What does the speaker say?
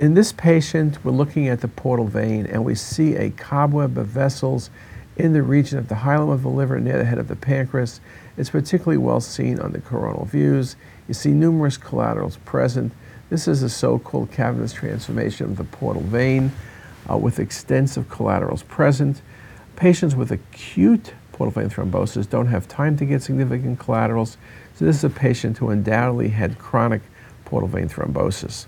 In this patient, we're looking at the portal vein and we see a cobweb of vessels in the region of the hilum of the liver near the head of the pancreas. It's particularly well seen on the coronal views. You see numerous collaterals present. This is a so-called cavernous transformation of the portal vein uh, with extensive collaterals present. Patients with acute portal vein thrombosis don't have time to get significant collaterals. So this is a patient who undoubtedly had chronic portal vein thrombosis.